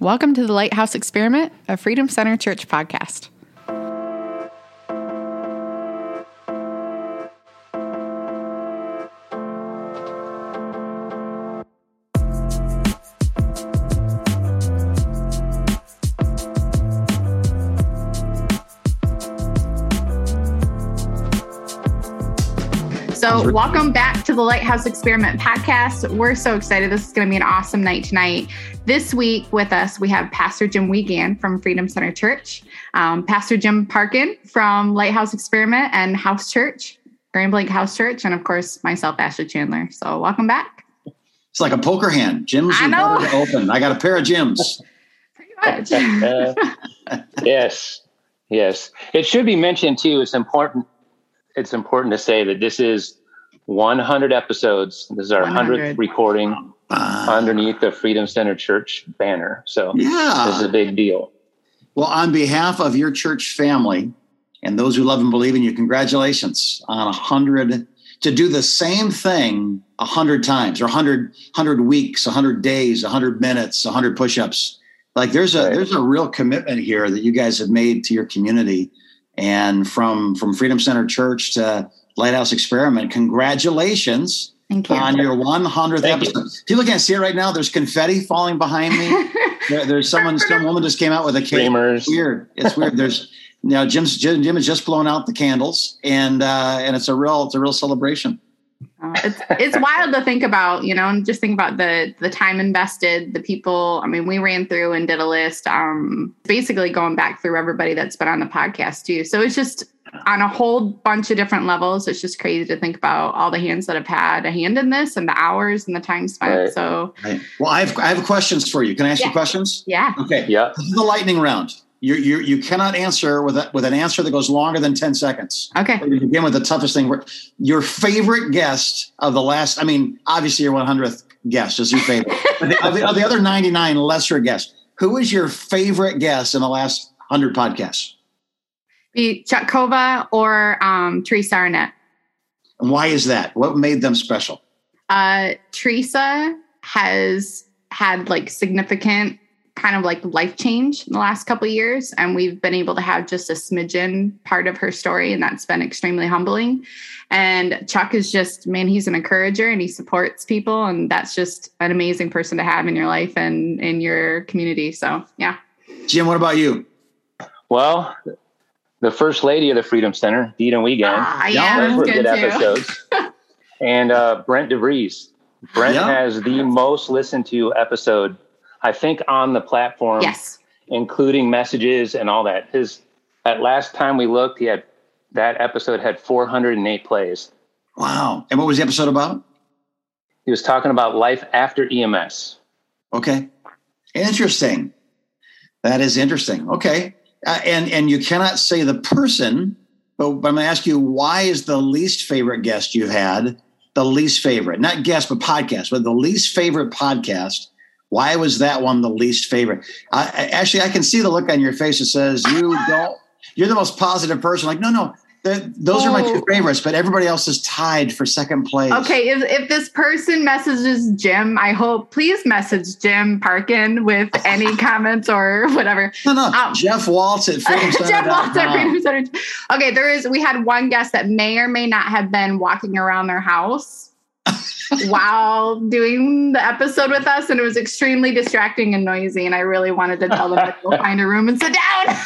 Welcome to the Lighthouse Experiment, a Freedom Center Church podcast. Welcome back to the Lighthouse Experiment podcast. We're so excited. This is going to be an awesome night tonight. This week with us, we have Pastor Jim Wiegand from Freedom Center Church, um, Pastor Jim Parkin from Lighthouse Experiment and House Church, Grand Blanc House Church, and of course, myself, Ashley Chandler. So, welcome back. It's like a poker hand. Jim's I to open. I got a pair of Jims. Pretty much. yes, yes. It should be mentioned too. It's important. It's important to say that this is 100 episodes. This is our 100. 100th recording Uh, underneath the Freedom Center Church banner. So this is a big deal. Well, on behalf of your church family and those who love and believe in you, congratulations on a hundred to do the same thing a hundred times or a hundred hundred weeks, a hundred days, a hundred minutes, a hundred push-ups. Like there's a Right. there's a real commitment here that you guys have made to your community. And from from Freedom Center Church to Lighthouse Experiment, congratulations you. on your 100th Thank you. episode. People can't see it right now. There's confetti falling behind me. There, there's someone, some woman just came out with a cake. Streamers. It's weird. It's weird. There's, you know, Jim's Jim, Jim has just blown out the candles, and uh, and it's a real, it's a real celebration. Uh, it's it's wild to think about, you know, and just think about the the time invested, the people. I mean, we ran through and did a list, um, basically going back through everybody that's been on the podcast too. So it's just on a whole bunch of different levels. It's just crazy to think about all the hands that have had a hand in this and the hours and the time spent. Right. So Right. Well, I have I have questions for you. Can I ask Yeah. you questions? yeah, Okay. Yeah. This is the lightning round. You you you cannot answer with a, with an answer that goes longer than ten seconds. okay. We begin with the toughest thing. Your favorite guest of the last, I mean, obviously your 100th guest is your favorite. But the- of, the, of the other 99 lesser guests, who is your favorite guest in the last 100 podcasts? Be Chuck Kova or um, Teresa Arnett. And why is that? What made them special? Uh, Teresa has had like significant kind of like life change in the last couple of years, and we've been able to have just a smidgen part of her story, and that's been extremely humbling. And Chuck is just man, he's an encourager and he supports people, and that's just an amazing person to have in your life and in your community. So yeah, Jim, what about you? Well, the first lady of the Freedom Center, Dina Wiegand. ah, Yeah, yeah, Those were that's good good too. episodes. and uh, Brent DeVries. Brent Yeah. has the most listened to episode, I think, on the platform. Yes, including messages and all that. His at last time we looked, he had that episode had 408 plays. Wow. And what was the episode about? He was talking about life after EMS. Okay. Interesting. That is interesting. Okay. Uh, and and you cannot say the person, but, but I'm going to ask you why is the least favorite guest you've had the least favorite? Not guest, but podcast, but the least favorite podcast. Why was that one the least favorite? I, I, actually, I can see the look on your face that says you don't. You're the most positive person. Like, no, no, th- those are my two favorites, but everybody else is tied for second place. Okay, if, if this person messages Jim, I hope please message Jim Parkin with any comments or whatever. No, no. Um, Jeff Waltz at Jeff Waltz at Freedom Center. Okay, there is. We had one guest that may or may not have been walking around their house while doing the episode with us, and it was extremely distracting and noisy. And I really wanted to tell them to go find a room and sit down.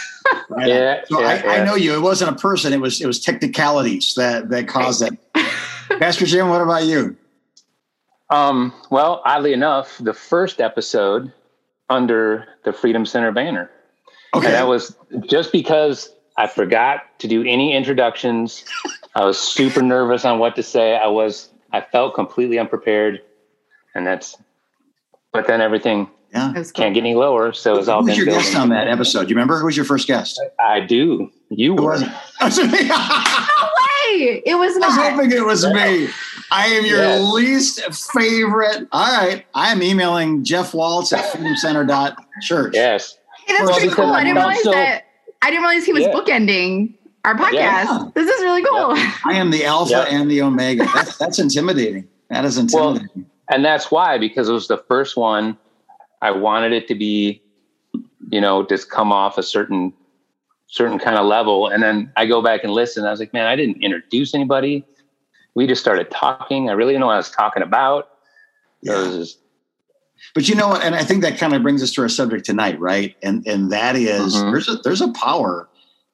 Right. Yeah, So yeah, I, I know you. It wasn't a person. It was it was technicalities that that caused it. Pastor Jim, what about you? Um, well, oddly enough, the first episode under the Freedom Center banner. Okay. And that was just because I forgot to do any introductions. I was super nervous on what to say. I was I felt completely unprepared. And that's but then everything yeah. Cool. can't get any lower. So it's all Who was been your guest on that episode? Do you remember who was your first guest? I do. You Who were. was? I No way! It was was hoping it was me. I am your Yes. least favorite. All right. I am emailing Jeff Waltz at freedomcenter.church. Yes. Hey, that's pretty cool. I didn't realize so- that. I didn't realize he was Yeah. bookending our podcast. Yeah. This is really cool. I am the alpha Yep. and the omega. That's, that's intimidating. That is intimidating. And that's why, because it was the first one, I wanted it to be you know, just come off a certain certain kind of level. And then I go back and listen. I was like, man, I didn't introduce anybody. We just started talking. I really didn't know what I was talking about. Yeah. Just, but you know? And I think that kind of brings us to our subject tonight, right? And and that is, mm-hmm. there's a there's a power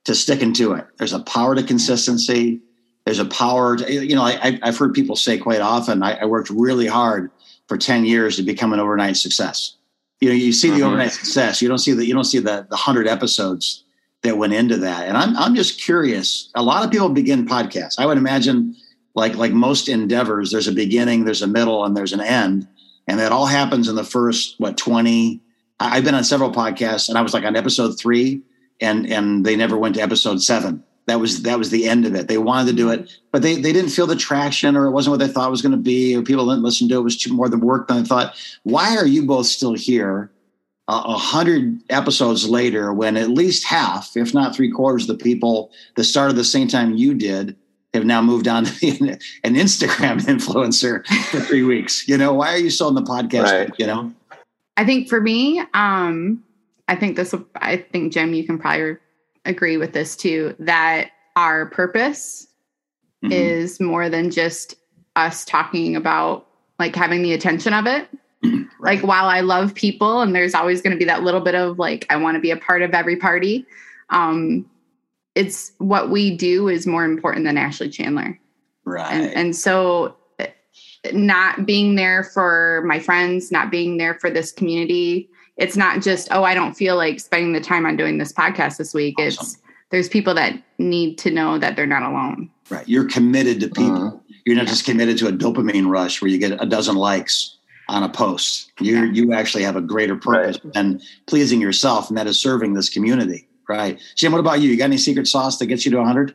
to sticking to it. There's a power to consistency. There's a power to, you know, I, have heard people say quite often, I, I, worked really hard for 10 years to become an overnight success. You know, you see the mm-hmm. overnight success. You don't see the, you don't see the, the hundred episodes that went into that. And I'm, I'm just curious. A lot of people begin podcasts. I would imagine like, like most endeavors, there's a beginning, there's a middle, and there's an end. And that all happens in the first, what, 20, I've been on several podcasts and I was like on episode three and and they never went to episode seven. That was that was the end of it. They wanted to do it, but they they didn't feel the traction, or it wasn't what they thought it was going to be, or people didn't listen to it. It was too more than work than I thought. Why are you both still here? A hundred episodes later, when at least half, if not three quarters, of the people that started the same time you did have now moved on to be an Instagram influencer for three weeks. You know, why are you still in the podcast? Right. You know, I think for me, um, I think this I think, Jim, you can probably agree with this too that our purpose mm-hmm. is more than just us talking about like having the attention of it. right. Like, while I love people and there's always going to be that little bit of like, I want to be a part of every party, um, it's what we do is more important than Ashley Chandler. Right. And, and so, eh, not being there for my friends, not being there for this community, it's not just oh i don't feel like spending the time on doing this podcast this week. Awesome. it's there's people that need to know that they're not alone. Right. You're committed to people. Uh, you're not yeah. just committed to a dopamine rush where you get a dozen likes on a post. You yeah. you actually have a greater purpose right. than pleasing yourself and that is serving this community. Right. Jim what about you? You got any secret sauce that gets you to 100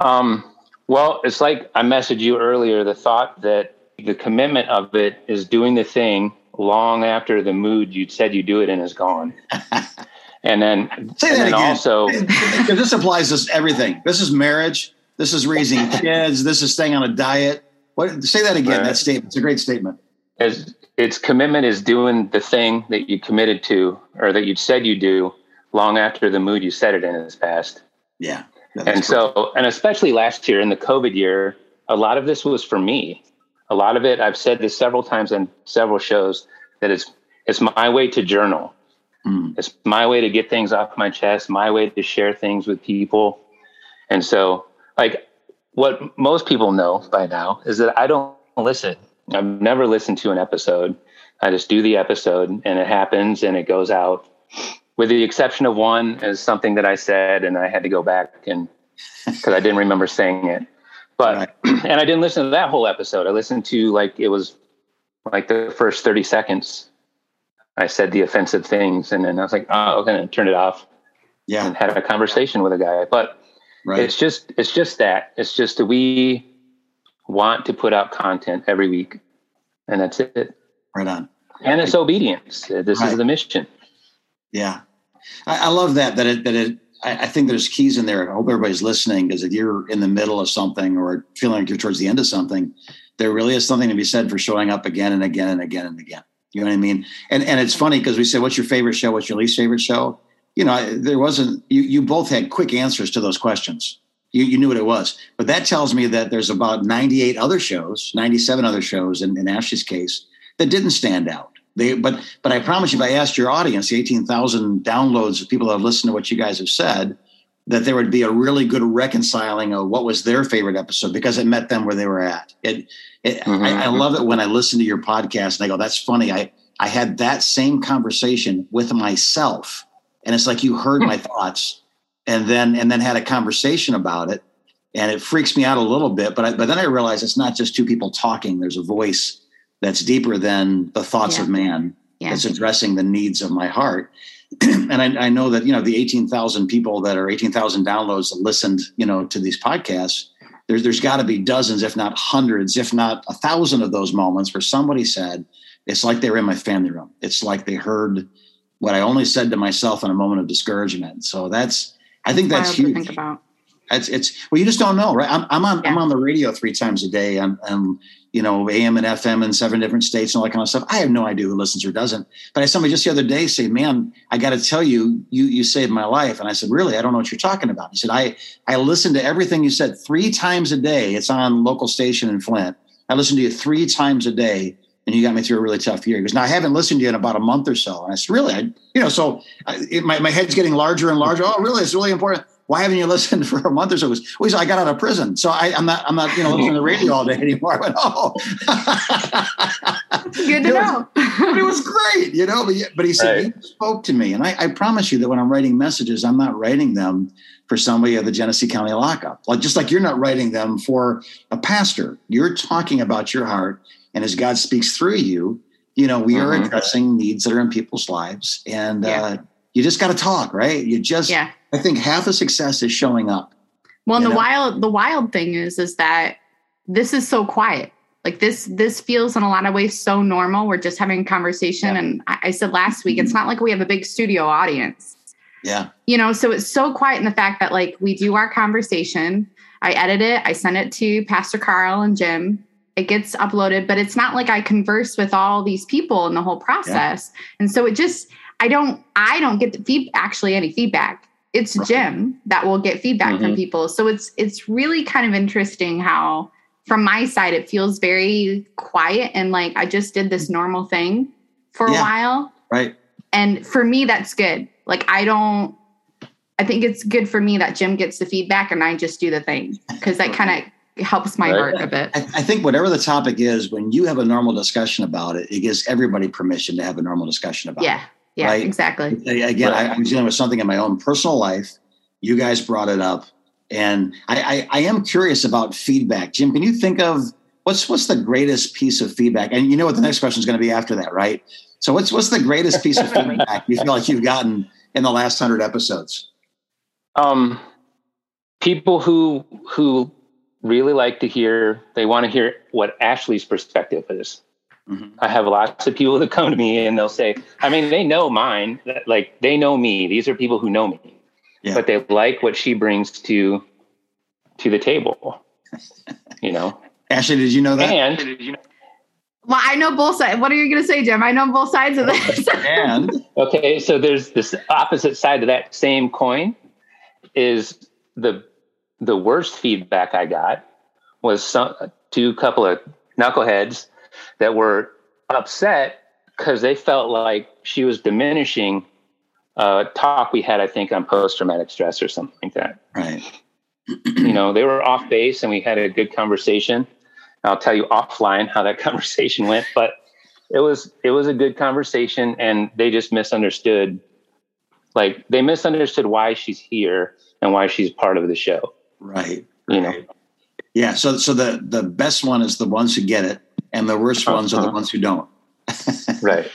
um well it's like i messaged you earlier the thought that the commitment of it is doing the thing long after the mood you said you do it in is gone. and then, Say that and again. also, this applies to everything. This is marriage. This is raising kids. This is staying on a diet. What? Say that again. Right. That statement. It's a great statement. As its commitment is doing the thing that you committed to, or that you said you do, long after the mood you said it in is past. Yeah. And so, and especially last year in the COVID year, a lot of this was for me a lot of it. I've said this several times on several shows that it's it's my way to journal. Mm. it's my way to get things off my chest my way to share things with people. And so like what most people know by now is that i don't listen. I've never listened to an episode. I just do the episode and it happens and it goes out. With the exception of one is something that i said and i had to go back and because i didn't remember saying it but right. and I didn't listen to that whole episode. I listened to like it was like the first 30 seconds. I said the offensive things and then I was like, oh, okay, and turned it off. Yeah. And had a conversation with a guy. But right. it's just it's just that. It's just that we want to put out content every week. And that's it. Right on. And it's obedience. This right. is the mission. Yeah. I, I love that that it that it I, I, think there's keys in there. I hope everybody's listening because if you're in the middle of something or feeling like you're towards the end of something, there really is something to be said for showing up again and again and again and again. You know what I mean? And and it's funny because we say, "What's your favorite show? What's your least favorite show?" You know, there wasn't. You you both had quick answers to those questions. You you knew what it was, but that tells me that there's about 98 other shows, 97 other shows in, in Ashley's case that didn't stand out. They, but but I promise you, if I asked your audience, the eighteen thousand downloads of people that have listened to what you guys have said, that there would be a really good reconciling of what was their favorite episode because it met them where they were at. It, it mm-hmm. I, I, love it when I listen to your podcast and I go, "That's funny." I I had that same conversation with myself, and it's like you heard my thoughts, and then and then had a conversation about it, and it freaks me out a little bit. But I, but then I realize it's not just two people talking. There's a voice that's deeper than the thoughts yeah. of man yeah. that's addressing the needs of my heart and I, I, know that you know the 18,000 people that are 18,000 downloads that listened you know to these podcasts there's there's got to be dozens if not hundreds if not a thousand of those moments where somebody said it's like they were in my family room it's like they heard what I only said to myself in a moment of discouragement so that's I think that's huge. It's it's well, you just don't know, right? I'm, I'm on yeah. I'm on the radio three times a day. I'm, I'm you know AM and FM in seven different states and all that kind of stuff. I have no idea who listens or doesn't. But I had somebody just the other day say, "Man, I got to tell you, you you saved my life." And I said, "Really? I don't know what you're talking about." He said, "I I listen to everything you said three times a day. It's on local station in Flint. I listen to you three times a day." and you got me through a really tough year. He goes, now I haven't listened to you in about a month or so. And I said, really? I, you know, so I, it, my, my head's getting larger and larger. Oh, really? It's really important why haven't you listened for a month or so? It was, well, I got out of prison, so I, am not, I'm not, you know, listening to the radio all day anymore. I went, oh, good to it know. Was, it was great, you know. But, but he said right. he spoke to me, and I, I, promise you that when I'm writing messages, I'm not writing them for somebody at the Genesee County lockup. Like just like you're not writing them for a pastor, you're talking about your heart, and as God speaks through you, you know, we mm-hmm. are addressing needs that are in people's lives, and yeah. uh, you just got to talk, right? You just yeah I think half of success is showing up. Well, the know? wild the wild thing is is that this is so quiet. Like this this feels in a lot of ways so normal. We're just having a conversation, yeah. and I, I said last week, it's not like we have a big studio audience. Yeah, you know, so it's so quiet in the fact that like we do our conversation. I edit it. I send it to Pastor Carl and Jim. It gets uploaded, but it's not like I converse with all these people in the whole process. Yeah. And so it just, I don't, I don't get the feed, actually any feedback it's right. Jim that will get feedback mm-hmm. from people. So it's it's really kind of interesting how from my side it feels very quiet and like I just did this normal thing for yeah. a while. Right. And for me that's good. Like I don't I think it's good for me that Jim gets the feedback and I just do the thing because that kind of helps my right. a bit. I, I, think whatever the topic is, when you have a normal discussion about it, it gives everybody permission to have a normal discussion about yeah. it. Yeah, right? exactly. Again, right. I, am dealing with something in my own personal life. You guys brought it up, and I, I, I am curious about feedback. Jim, can you think of what's what's the greatest piece of feedback? And you know what the next question is going to be after that, right? So what's what's the greatest piece of feedback you feel like you've gotten in the last hundred episodes? Um, people who who really like to hear they want to hear what Ashley's perspective is. Mm-hmm. I have lots of people that come to me and they'll say, I mean, they know mine, like they know me. These are people who know me, yeah. but they like what she brings to to the table. You know, Ashley, did you know that? And did you know? Well, I know both sides. What are you going to say, Jim? I know both sides of this. and okay, so there's this opposite side of that same coin. Is the the worst feedback I got was some two couple of knuckleheads that were upset because they felt like she was diminishing uh, talk we had, I think, on post traumatic stress or something like that. Right. you know, they were off base and we had a good conversation. I'll tell you offline how that conversation went, but it was it was a good conversation and they just misunderstood like they misunderstood why she's here and why she's part of the show. Right. You know. Yeah, so so the the best one is the ones who get it and the worst uh-huh. ones are the ones who don't. right.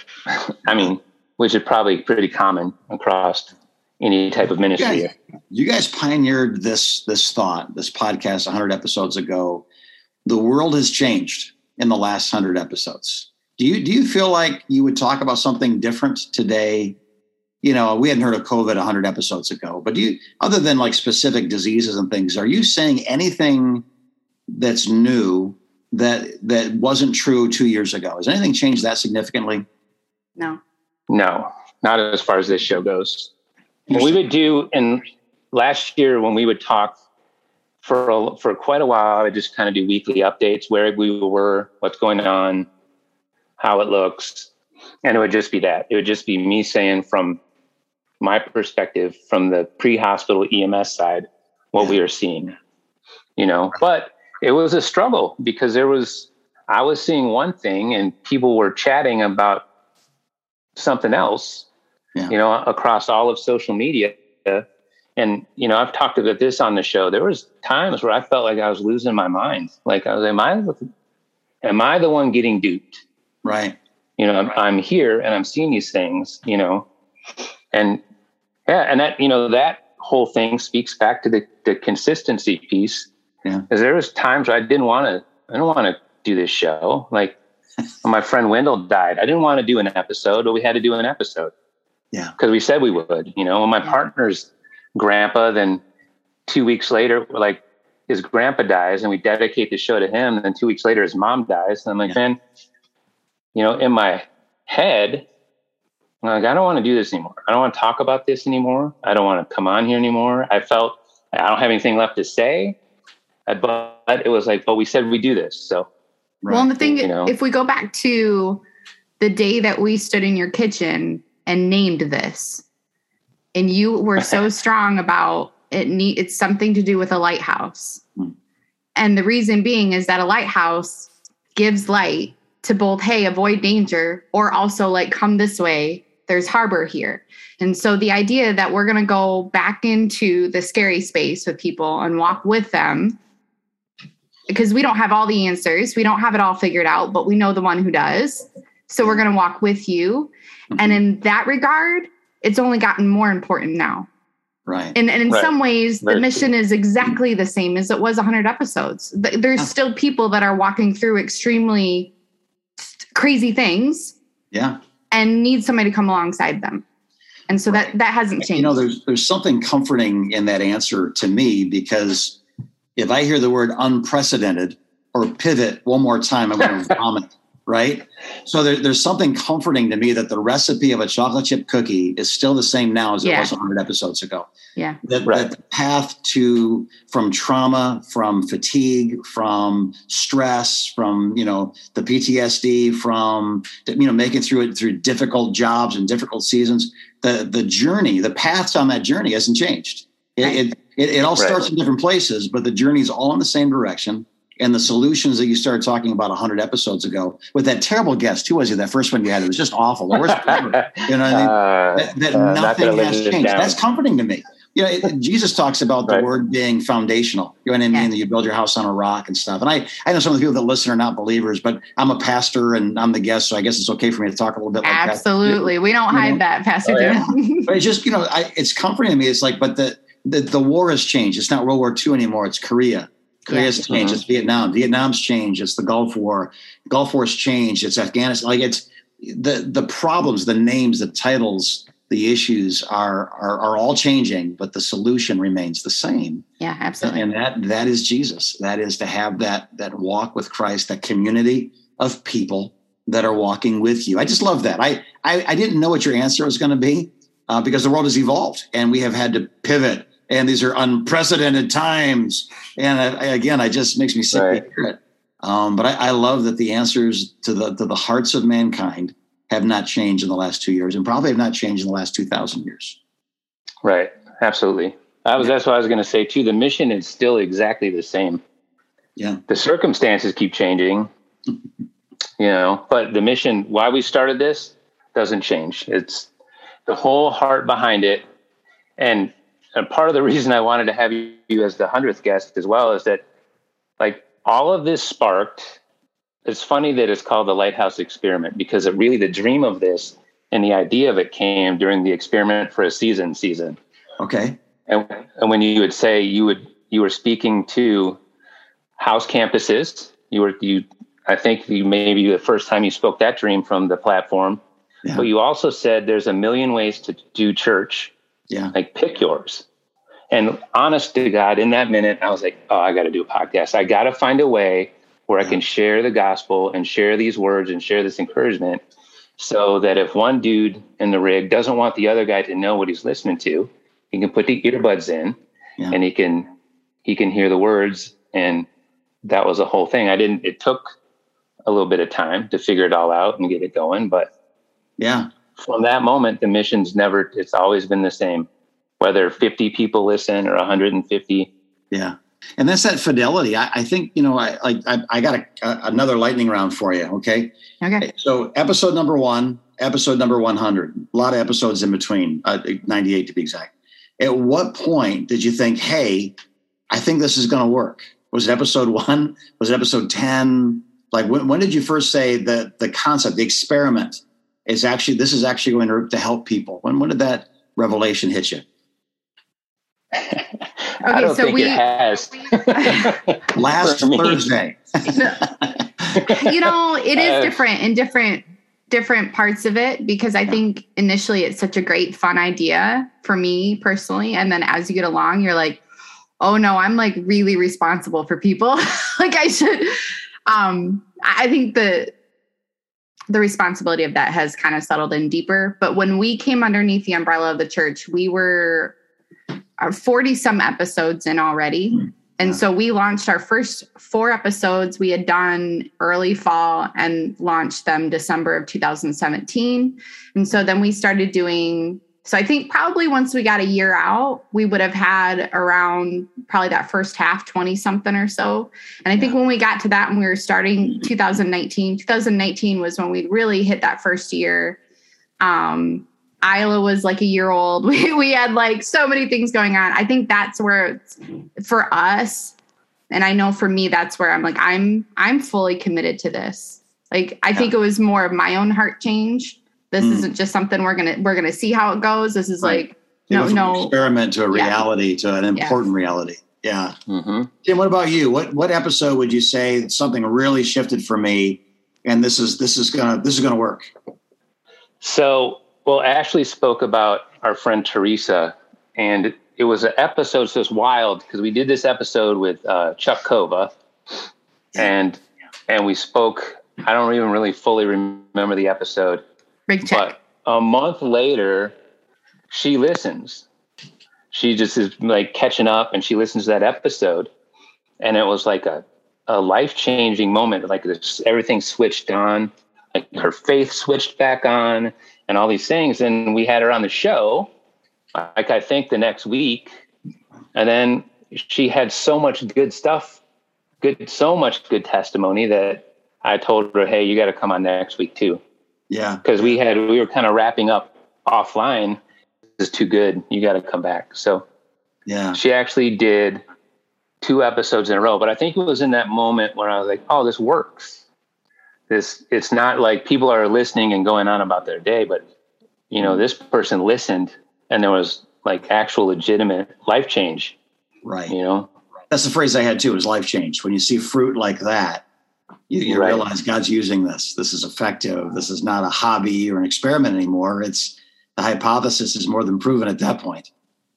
I mean, which is probably pretty common across any type of ministry. You guys, you guys pioneered this this thought, this podcast 100 episodes ago. The world has changed in the last 100 episodes. Do you do you feel like you would talk about something different today? You know, we hadn't heard of COVID 100 episodes ago, but do you other than like specific diseases and things, are you saying anything that's new that that wasn't true two years ago. Has anything changed that significantly? No. No, not as far as this show goes. What we would do in last year when we would talk for a, for quite a while, I would just kind of do weekly updates where we were, what's going on, how it looks, and it would just be that. It would just be me saying from my perspective, from the pre-hospital EMS side, what yeah. we are seeing. You know, but it was a struggle because there was I was seeing one thing and people were chatting about something else, yeah. you know, across all of social media. And you know, I've talked about this on the show. There was times where I felt like I was losing my mind. Like I was, am I, am I the one getting duped? Right. You know, I'm, I'm here and I'm seeing these things. You know, and yeah, and that you know that whole thing speaks back to the the consistency piece yeah. Because there was times where I didn't want to. I don't want to do this show. Like my friend Wendell died. I didn't want to do an episode, but we had to do an episode. Yeah. Because we said we would. You know, when my partner's grandpa then two weeks later, like his grandpa dies and we dedicate the show to him. And then two weeks later, his mom dies. And I'm like, man, you know, in my head, I'm like, I don't want to do this anymore. I don't want to talk about this anymore. I don't want to come on here anymore. I felt I don't have anything left to say. But it was like, but we said we do this. So, right. well, and the thing, you know, if we go back to the day that we stood in your kitchen and named this, and you were so strong about it, need, it's something to do with a lighthouse. Hmm. And the reason being is that a lighthouse gives light to both, hey, avoid danger, or also like, come this way, there's harbor here. And so the idea that we're going to go back into the scary space with people and walk with them because we don't have all the answers. We don't have it all figured out, but we know the one who does. So we're going to walk with you. Mm-hmm. And in that regard, it's only gotten more important now. Right. And, and in right. some ways, the mission is exactly the same as it was 100 episodes. There's still people that are walking through extremely crazy things. Yeah. And need somebody to come alongside them. And so that that hasn't changed. You know, there's there's something comforting in that answer to me because if I hear the word unprecedented or pivot one more time, I'm going to vomit. Right. So there, there's something comforting to me that the recipe of a chocolate chip cookie is still the same now as it yeah. was 100 episodes ago. Yeah. That, right. that the path to from trauma, from fatigue, from stress, from you know the PTSD, from you know making through it through difficult jobs and difficult seasons. The the journey, the paths on that journey hasn't changed. It, it, it, it all starts right. in different places, but the journey is all in the same direction. And the solutions that you started talking about 100 episodes ago with that terrible guest, who was he? That first one you had, it was just awful. you know what I mean? Uh, that, that uh, nothing has changed. That's comforting to me. You know, it, Jesus talks about the right. word being foundational. You know what I mean? Yeah. That you build your house on a rock and stuff. And I, I know some of the people that listen are not believers, but I'm a pastor and I'm the guest, so I guess it's okay for me to talk a little bit like that. Absolutely. that. We don't you hide know? that, Pastor oh, yeah. but it's just, you know, I, it's comforting to me. It's like, but the the, the war has changed. It's not World War II anymore. It's Korea. Korea's yeah. changed. It's Vietnam. Vietnam's changed. It's the Gulf War. Gulf War's changed. It's Afghanistan. Like it's the the problems, the names, the titles, the issues are are, are all changing, but the solution remains the same. Yeah, absolutely. And that that is Jesus. That is to have that that walk with Christ, that community of people that are walking with you. I just love that. I I, I didn't know what your answer was going to be uh, because the world has evolved and we have had to pivot and these are unprecedented times. And I, again, it just makes me sick right. to hear it. Um, but I, I, love that the answers to the to the hearts of mankind have not changed in the last two years, and probably have not changed in the last two thousand years. Right. Absolutely. I was. That's what I was going to say too. The mission is still exactly the same. Yeah. The circumstances keep changing. you know, but the mission, why we started this, doesn't change. It's the whole heart behind it, and and part of the reason I wanted to have you, as the hundredth guest as well is that like all of this sparked. It's funny that it's called the Lighthouse Experiment because it really the dream of this and the idea of it came during the experiment for a season season. Okay. And, and when you would say you would you were speaking to house campuses, you were you I think you maybe the first time you spoke that dream from the platform. Yeah. But you also said there's a million ways to do church yeah. Like pick yours. And honest to God, in that minute, I was like, oh, I got to do a podcast. I got to find a way where I can share the gospel and share these words and share this encouragement so that if one dude in the rig doesn't want the other guy to know what he's listening to, he can put the earbuds in yeah. and he can he can hear the words and that was the whole thing. I didn't it took a little bit of time to figure it all out and get it going, but yeah from that moment, the mission's never, it's always been the same, whether 50 people listen or 150. Yeah. And that's that fidelity. I, I think, you know, I like, I, I, got a, a, another lightning round for you. Okay. Okay. So episode number one, episode number 100, a lot of episodes in between, uh, 98 to be exact. At what point did you think, Hey, I think this is going to work? Was it episode one? Was it episode 10? Like when, when did you first say that the concept, the experiment is actually this is actually going to, to help people. When when did that revelation hit you? Okay, I don't so think we, it has. Last Thursday. you know, it is uh, different in different different parts of it because I think initially it's such a great fun idea for me personally, and then as you get along, you're like, oh no, I'm like really responsible for people. like I should. Um, I think the the responsibility of that has kind of settled in deeper. But when we came underneath the umbrella of the church, we were 40 some episodes in already. Hmm. And so we launched our first four episodes. We had done early fall and launched them December of 2017. And so then we started doing so I think probably once we got a year out, we would have had around probably that first half 20 something or so. And I think when we got to that and we were starting 2019, 2019 was when we really hit that first year. Um, Isla was like a year old. We, we had like so many things going on. I think that's where it's for us, and I know for me, that's where I'm like, I'm, I'm fully committed to this. Like, I yeah. think it was more of my own heart change this mm. isn't just something we're gonna we're gonna see how it goes. This is right. like no no experiment to a reality yeah. to an important reality. Yeah. Mm-hmm. Tim, what about you? What what episode would you say something really shifted for me, and this is this is gonna this is gonna work? So, well, Ashley spoke about our friend Teresa, and it was an episode so it's wild because we did this episode with uh, Chuck Kova, and and we spoke. I don't even really fully remember the episode, Big check. But a month later, she listens. She just is like catching up and she listens to that episode. And it was like a, a life changing moment. Like this, everything switched on, like her faith switched back on, and all these things. And we had her on the show, like I think the next week. And then she had so much good stuff, good, so much good testimony that I told her, hey, you got to come on next week too. Yeah. Because we had, we were kind of wrapping up offline. This is too good. You got to come back. So, yeah. She actually did two episodes in a row, but I think it was in that moment where I was like, oh, this works. This, it's not like people are listening and going on about their day, but, you know, this person listened and there was like actual legitimate life change. Right. You know, that's the phrase I had too is life change. When you see fruit like that, you, you right. realize God's using this. This is effective. This is not a hobby or an experiment anymore. It's the hypothesis is more than proven at that point.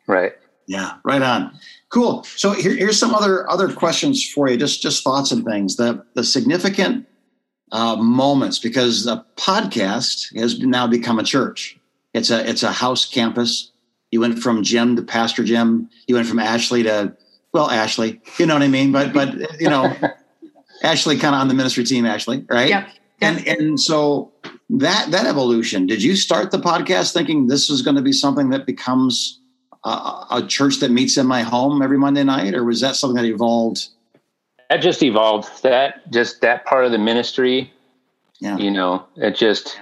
Right. Yeah. Right on. Cool. So here, here's some other other questions for you. Just just thoughts and things. The the significant uh, moments because the podcast has now become a church. It's a it's a house campus. You went from Jim to Pastor Jim. You went from Ashley to well Ashley. You know what I mean. But but you know Ashley kind of on the ministry team, Ashley, right? Yep. And and so that that evolution. Did you start the podcast thinking this is going to be something that becomes a, a church that meets in my home every Monday night, or was that something that evolved? That just evolved. That just that part of the ministry. Yeah. You know, it just.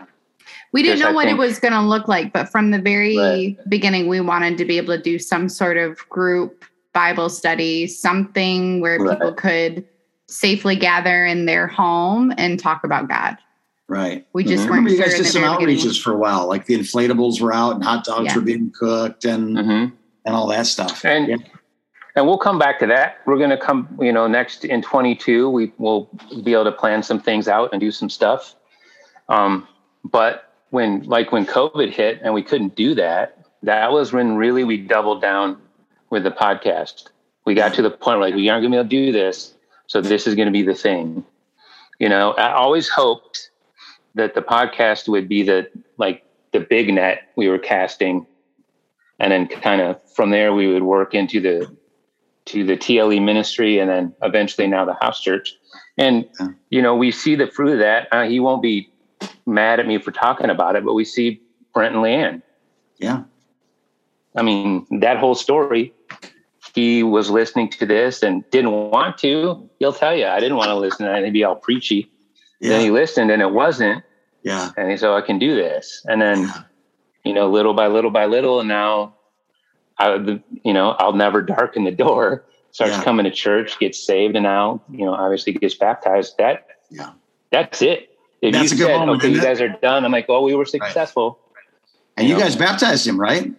We didn't know I what think, it was going to look like, but from the very right. beginning, we wanted to be able to do some sort of group Bible study, something where right. people could safely gather in their home and talk about God. Right. We just mm-hmm. weren't. You guys did some outreaches for a while, like the inflatables were out and hot dogs yeah. were being cooked and mm-hmm. and all that stuff. And yeah. And we'll come back to that. We're going to come, you know, next in 22, we will be able to plan some things out and do some stuff. Um, but when like when COVID hit and we couldn't do that, that was when really we doubled down with the podcast. We got to the point like we aren't going to be able to do this so this is going to be the thing. You know, I always hoped that the podcast would be the like the big net we were casting, and then kind of from there we would work into the to the TLE ministry, and then eventually now the house church. And you know, we see the fruit of that. Uh, he won't be mad at me for talking about it, but we see Brent and Leanne. Yeah. I mean, that whole story he was listening to this and didn't want to, he'll tell you, I didn't want to listen and would be all preachy. Yeah. Then he listened and it wasn't. Yeah. And he said, I can do this. And then, yeah. you know, little by little by little, and now I, you know, I'll never darken the door. Starts yeah. coming to church, gets saved, and now, you know, obviously gets baptized. That, yeah, that's it. If that's you said, moment, okay, you guys are done, I'm like, oh, we were successful. Right. And you, you know? guys baptized him, right?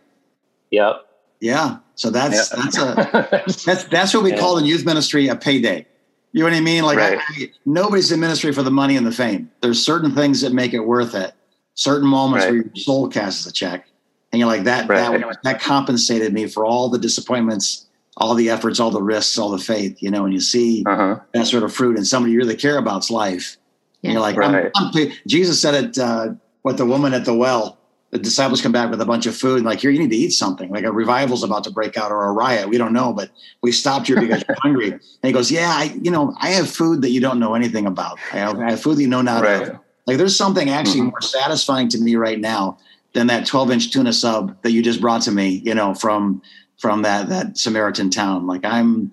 Yep. Yeah. So that's yeah. that's a that's that's what we yeah. call in youth ministry a payday. You know what I mean? Like right. I, nobody's in ministry for the money and the fame. There's certain things that make it worth it. Certain moments right. where your soul casts a check, and you're like that. Right. That that compensated me for all the disappointments all the efforts, all the risks, all the faith, you know, and you see Uh-huh. that sort of fruit in somebody you really care about's life. And you're like, I'm- I'm, Jesus said it, uh, what the woman at the well, the disciples come back with a bunch of food and like, here, you need to eat something. Like a revival's about to break out or a riot. We don't know, but we stopped here because you're hungry. And he goes, yeah, I, you know, I have food that you don't know anything about. I have, I have food that you know not Right. of. Like there's something actually Mhm. more satisfying to me right now than that 12 inch tuna sub that you just brought to me, you know, from, from that, that Samaritan town. Like I'm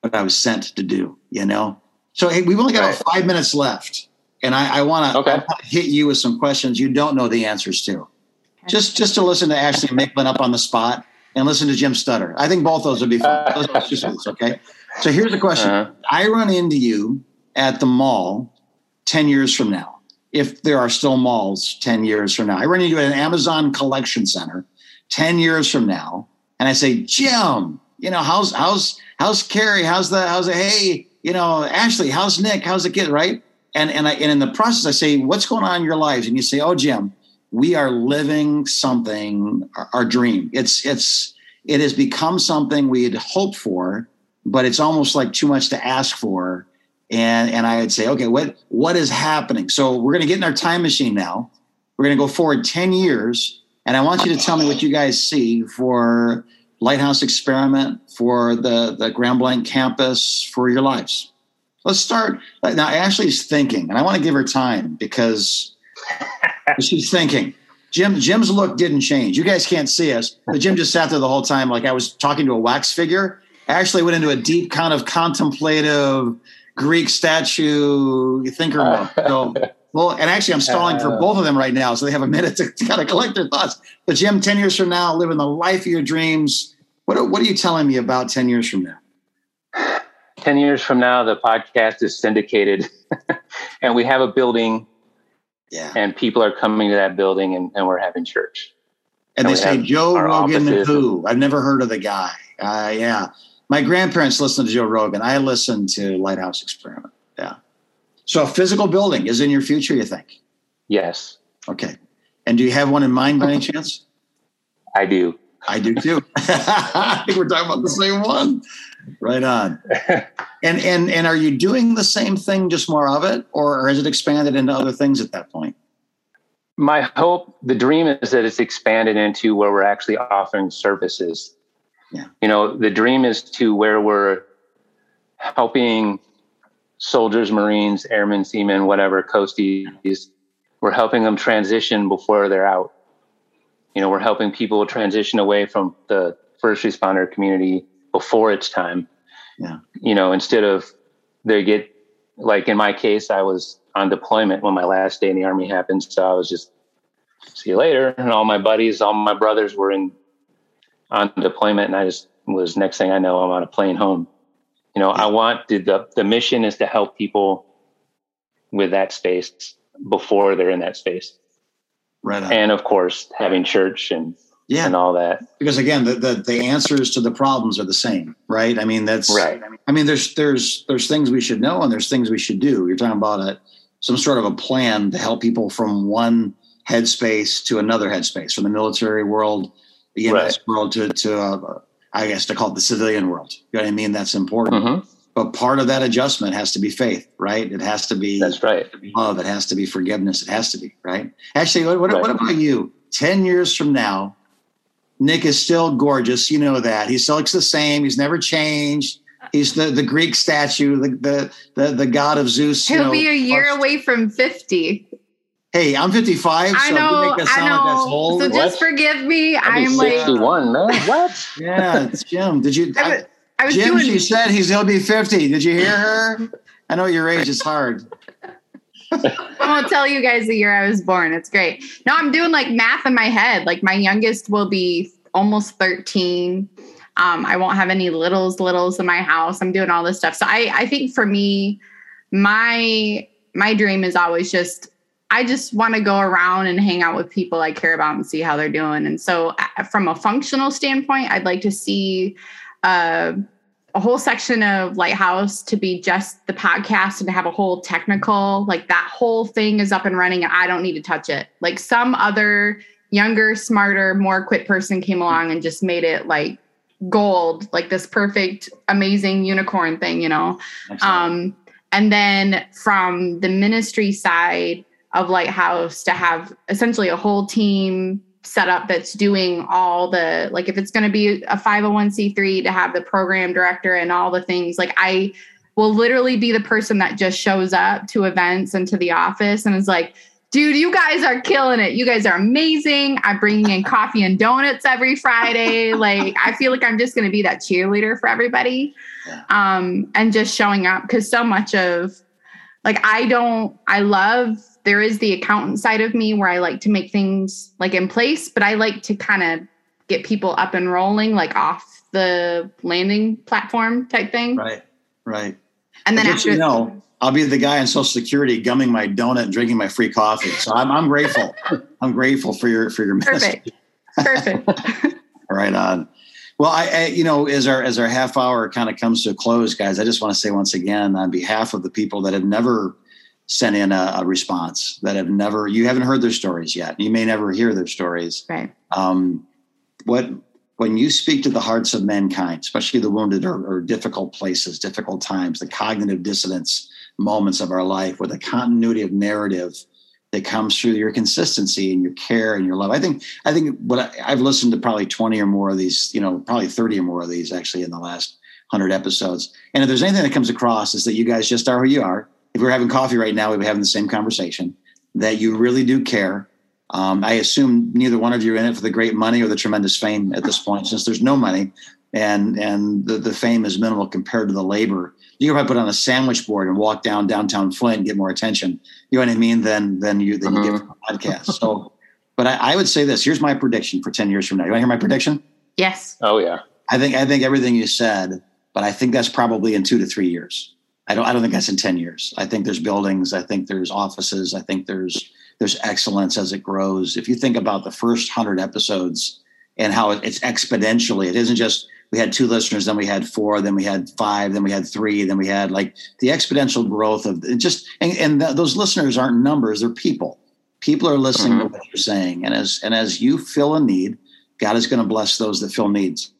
what I was sent to do, you know? So hey, we've only got about five minutes left. And I, I want to Okay. hit you with some questions you don't know the answers to. Just just to listen to Ashley Maitland up on the spot and listen to Jim Stutter. I think both those would be fun. Those are two okay. So here's the question. Uh-huh. I run into you at the mall 10 years from now, if there are still malls 10 years from now. I run into an Amazon collection center 10 years from now, and I say, Jim, you know, how's how's how's Carrie? How's the how's the hey, you know, Ashley, how's Nick? How's the kid? Right. And and I and in the process, I say, What's going on in your lives? And you say, Oh, Jim, we are living something, our, our dream. It's it's it has become something we had hoped for, but it's almost like too much to ask for. And and I would say, okay, what what is happening? So we're gonna get in our time machine now. We're gonna go forward 10 years, and I want you to tell me what you guys see for Lighthouse Experiment, for the, the Grand Blanc campus, for your lives. Let's start. Now, Ashley's thinking, and I want to give her time because she's thinking. Jim, Jim's look didn't change. You guys can't see us, but Jim just sat there the whole time like I was talking to a wax figure. Ashley went into a deep kind of contemplative Greek statue thinker mode. So, well, and actually, I'm stalling for Uh. both of them right now, so they have a minute to, to kind of collect their thoughts. But Jim, ten years from now, living the life of your dreams. What are, what are you telling me about ten years from now? 10 years from now, the podcast is syndicated and we have a building Yeah, and people are coming to that building and, and we're having church. and and they say Joe Rogan who? I've never heard of the guy. Uh, yeah, my grandparents listened to Joe Rogan. I listened to Lighthouse Experiment. Yeah. So a physical building is in your future, you think? Yes, Okay. And do you have one in mind by any chance? I do. I do too. I think we're talking about the same one. Right on. And and and are you doing the same thing, just more of it, or has it expanded into other things at that point? My hope, the dream is that it's expanded into where we're actually offering services. Yeah. You know, the dream is to where we're helping soldiers, Marines, airmen, seamen, whatever, coasties. We're helping them transition before they're out. You know, we're helping people transition away from the first responder community before it's time. Yeah. You know, instead of they get like in my case, I was on deployment when my last day in the army happened. So I was just see you later. And all my buddies, all my brothers were in on deployment, and I just was next thing I know, I'm on a plane home. You know, I want the the, the mission is to help people with that space before they're in that space, Right on. and of course having church and yeah, and all that. because again, the, the the answers to the problems are the same, right? I mean, that's Right. I mean, there's there's there's things we should know and there's things we should do. You're talking about a some sort of a plan to help people from one headspace to another headspace, from the military world, the EMS Right. world to to uh, I guess to call it the civilian world. You know what I mean? That's important. hmm But part of that adjustment has to be faith, right? It has to be That's right. love. It has to be forgiveness. It has to be right. Actually, what, what, Right. what about you? Ten years from now, Nick is still gorgeous. You know that he still looks the same. He's never changed. He's the, the Greek statue, the, the the the god of Zeus. He'll know. be a year away from 50. Hey, I'm 55. I so know, you make that I sound like that's know. old. So just What? forgive me. I'll be I'm like, 61, man. What? yeah, it's Jim. Did you? I was, I was Jim, doing. she said he's he'll be 50. Did you hear her? I know your age is hard. I won't tell you guys the year I was born. It's great. No, I'm doing like math in my head. Like my youngest will be almost 13. Um, I won't have any littles, littles in my house. I'm doing all this stuff. So I, I think for me, my my dream is always just I just want to go around and hang out with people I care about and see how they're doing. And so, uh, from a functional standpoint, I'd like to see uh, a whole section of Lighthouse to be just the podcast and to have a whole technical, like that whole thing is up and running and I don't need to touch it. Like some other younger, smarter, more equipped person came along and just made it like gold, like this perfect, amazing unicorn thing, you know. Um, and then from the ministry side of Lighthouse to have essentially a whole team set up that's doing all the like if it's going to be a 501c3 to have the program director and all the things like I will literally be the person that just shows up to events and to the office and is like dude, you guys are killing it. You guys are amazing. I'm bringing in coffee and donuts every Friday. like, I feel like I'm just going to be that cheerleader for everybody. Um, and just showing up because so much of, like, I don't, I love, there is the accountant side of me where I like to make things like in place, but I like to kind of get people up and rolling, like off the landing platform type thing. Right, right. And then after, you know, I'll be the guy on Social Security gumming my donut and drinking my free coffee. So I'm, I'm grateful. I'm grateful for your for your perfect, message. perfect. right on. Well, I, I, you know as our as our half hour kind of comes to a close, guys, I just want to say once again on behalf of the people that have never sent in a, a response, that have never you haven't heard their stories yet. You may never hear their stories. Right. Um, what when you speak to the hearts of mankind, especially the wounded or, or difficult places, difficult times, the cognitive dissonance moments of our life with a continuity of narrative that comes through your consistency and your care and your love. I think I think what I, I've listened to probably 20 or more of these, you know, probably 30 or more of these actually in the last 100 episodes. And if there's anything that comes across is that you guys just are who you are. If we are having coffee right now, we'd be having the same conversation that you really do care. Um, I assume neither one of you are in it for the great money or the tremendous fame at this point, since there's no money and and the, the fame is minimal compared to the labor you could probably put on a sandwich board and walk down downtown Flint and get more attention. You know what I mean? Than than you than you get mm-hmm. from a podcast. So, but I, I, would say this. Here's my prediction for ten years from now. You want to hear my prediction? Yes. Oh yeah. I think I think everything you said, but I think that's probably in two to three years. I don't I don't think that's in ten years. I think there's buildings. I think there's offices. I think there's there's excellence as it grows. If you think about the first hundred episodes and how it's exponentially, it isn't just we had two listeners, then we had four, then we had five, then we had three, then we had like the exponential growth of just and, and th- those listeners aren't numbers, they're people. People are listening mm-hmm. to what you're saying. And as and as you fill a need, God is going to bless those that fill needs.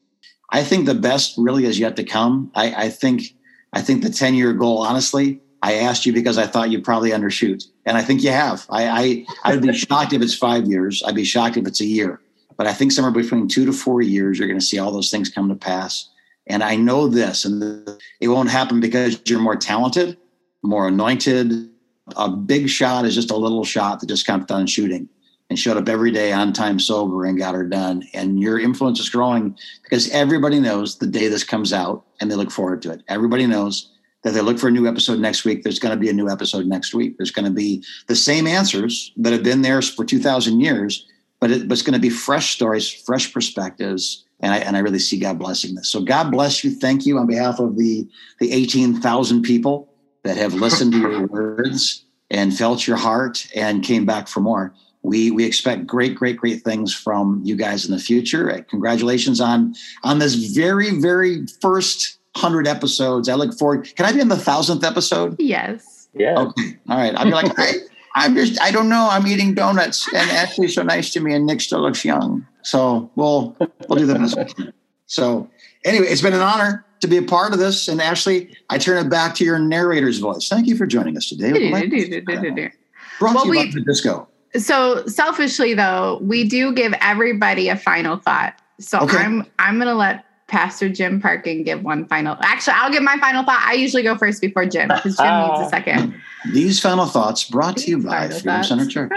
I think the best really is yet to come. I, I think I think the 10 year goal, honestly, I asked you because I thought you'd probably undershoot. And I think you have. I I, I would be shocked if it's five years. I'd be shocked if it's a year. But I think somewhere between two to four years, you're going to see all those things come to pass. And I know this, and it won't happen because you're more talented, more anointed. A big shot is just a little shot that just got done shooting and showed up every day on time sober and got her done. And your influence is growing because everybody knows the day this comes out and they look forward to it. Everybody knows that they look for a new episode next week. There's going to be a new episode next week. There's going to be the same answers that have been there for 2,000 years but, it, but it's going to be fresh stories, fresh perspectives, and I and I really see God blessing this. So God bless you. Thank you on behalf of the the eighteen thousand people that have listened to your words and felt your heart and came back for more. We we expect great, great, great things from you guys in the future. Uh, congratulations on on this very, very first hundred episodes. I look forward. Can I be in the thousandth episode? Yes. Yeah. Okay. All right. I'll be like, hey, I'm just, I don't know. I'm eating donuts, and Ashley's so nice to me, and Nick still looks young. So we'll we'll do the best. So anyway, it's been an honor to be a part of this. And Ashley, I turn it back to your narrator's voice. Thank you for joining us today. Brought well, to you we, by the disco. So selfishly, though, we do give everybody a final thought. So okay. I'm I'm gonna let Pastor Jim Parkin give one final. Actually, I'll give my final thought. I usually go first before Jim because Jim needs a second. These final thoughts brought to you by Freedom Center Church.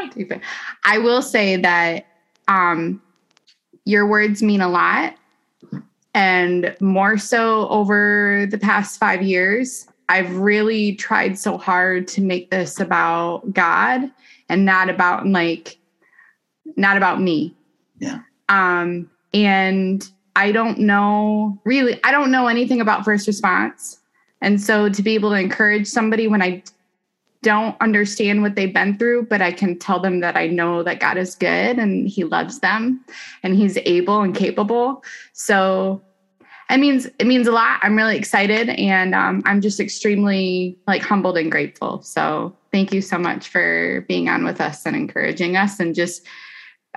I will say that um, your words mean a lot, and more so over the past five years. I've really tried so hard to make this about God and not about like not about me. Yeah. Um, and I don't know really, I don't know anything about first response. And so to be able to encourage somebody when I don't understand what they've been through, but I can tell them that I know that God is good and He loves them and He's able and capable. So it means it means a lot. I'm really excited and um, I'm just extremely like humbled and grateful. So thank you so much for being on with us and encouraging us and just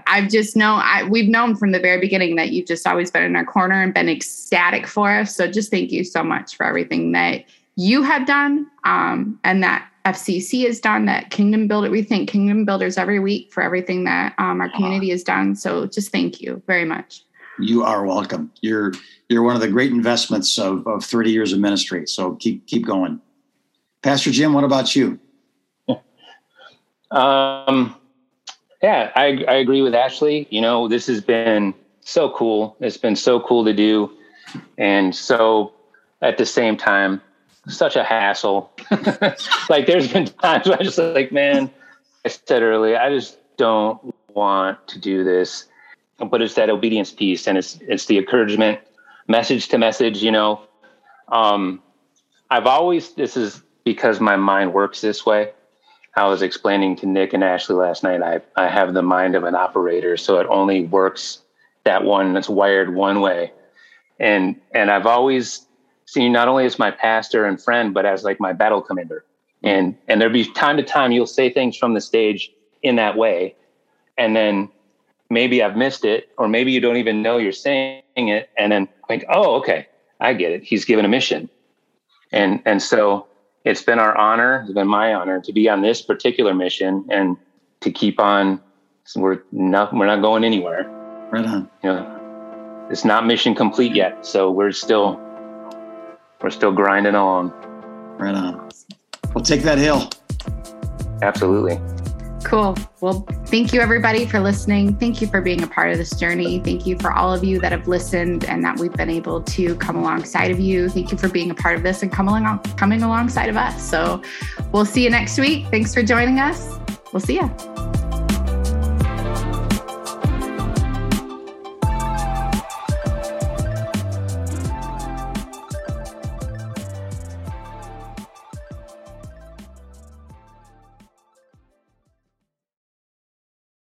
I've just known I, we've known from the very beginning that you've just always been in our corner and been ecstatic for us. So just thank you so much for everything that you have done um, and that FCC has done. That Kingdom Builder, we thank Kingdom Builders every week for everything that um, our community has done. So just thank you very much. You are welcome. You're you're one of the great investments of, of 30 years of ministry. So keep keep going. Pastor Jim, what about you? Um, yeah, I, I agree with Ashley. You know, this has been so cool. It's been so cool to do. And so at the same time, such a hassle. like there's been times where I just like, man, I said earlier, I just don't want to do this. But it's that obedience piece and it's it's the encouragement, message to message, you know. Um I've always this is because my mind works this way. I was explaining to Nick and Ashley last night, I, I have the mind of an operator, so it only works that one that's wired one way. And and I've always seen not only as my pastor and friend, but as like my battle commander. And and there'd be time to time you'll say things from the stage in that way. And then maybe I've missed it, or maybe you don't even know you're saying it. And then think, oh, okay, I get it. He's given a mission. And and so it's been our honor, it's been my honor to be on this particular mission and to keep on. We're not we're not going anywhere. Right on. You know, it's not mission complete yet, so we're still we're still grinding along. Right on. We'll take that hill. Absolutely. Cool. Well, thank you everybody for listening. Thank you for being a part of this journey. Thank you for all of you that have listened and that we've been able to come alongside of you. Thank you for being a part of this and coming along, coming alongside of us. So we'll see you next week. Thanks for joining us. We'll see you.